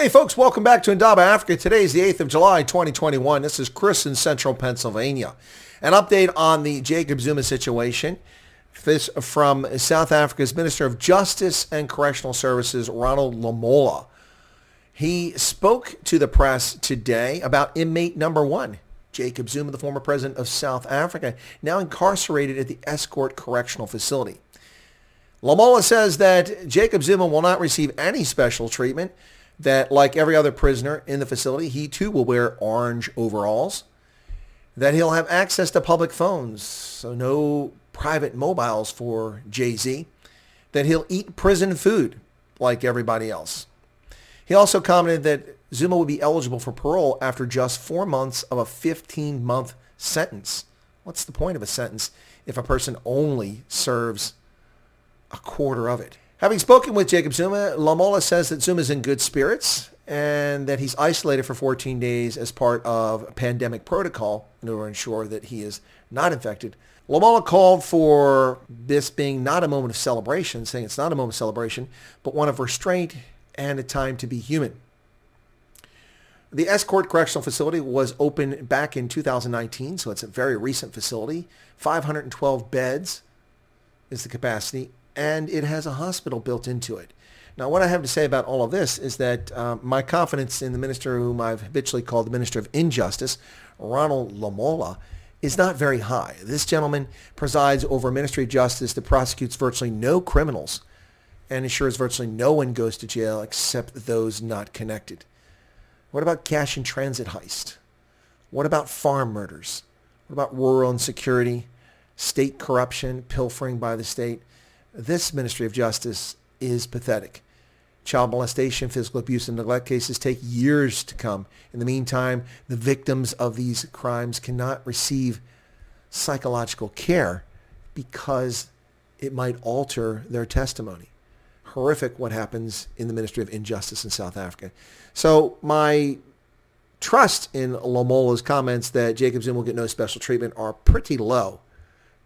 Hey folks, welcome back to Indaba Africa. Today is the 8th of July, 2021. This is Chris in central Pennsylvania. An update on the Jacob Zuma situation. This from South Africa's Minister of Justice and Correctional Services, Ronald Lamola. He spoke to the press today about inmate number one, Jacob Zuma, the former president of South Africa, now incarcerated at the Estcourt Correctional Facility. Lamola says that Jacob Zuma will not receive any special treatment, that like every other prisoner in the facility, he too will wear orange overalls, that he'll have access to public phones, so no private mobiles for Jay-Z, that he'll eat prison food like everybody else. He also commented that Zuma would be eligible for parole after just four months of a 15-month sentence. What's the point of a sentence if a person only serves a quarter of it? Having spoken with Jacob Zuma, Lamola says that Zuma is in good spirits and that he's isolated for 14 days as part of a pandemic protocol in order to ensure that he is not infected. Lamola called for this being not a moment of celebration, saying it's not a moment of celebration, but one of restraint and a time to be human. The Estcourt Correctional Facility was opened back in 2019, so it's a very recent facility. 512 beds is the capacity, and it has a hospital built into it. Now, what I have to say about all of this is that uh, my confidence in the minister whom I've habitually called the Minister of Injustice, Ronald Lamola, is not very high. This gentleman presides over a ministry of justice that prosecutes virtually no criminals and ensures virtually no one goes to jail except those not connected. What about cash and transit heist? What about farm murders? What about rural insecurity, state corruption, pilfering by the state? This Ministry of Justice is pathetic. Child molestation, physical abuse, and neglect cases take years to come. In the meantime, the victims of these crimes cannot receive psychological care because it might alter their testimony horrific what happens in the Ministry of Injustice in South Africa. So my trust in Lamola's comments that Jacob Zuma will get no special treatment are pretty low,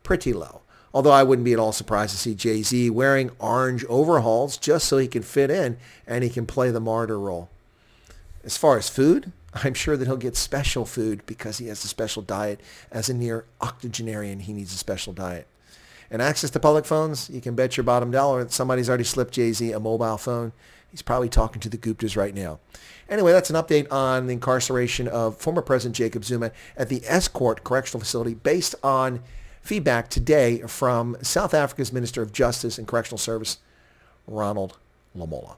pretty low. Although I wouldn't be at all surprised to see Jay-Z wearing orange overalls just so he can fit in and he can play the martyr role. As far as food, I'm sure that he'll get special food because he has a special diet. As a near octogenarian, he needs a special diet and access to public phones, you can bet your bottom dollar that somebody's already slipped Jay-Z a mobile phone. He's probably talking to the Guptas right now. Anyway, that's an update on the incarceration of former President Jacob Zuma at the Estcourt Correctional Facility based on feedback today from South Africa's Minister of Justice and Correctional Service, Ronald Lamola.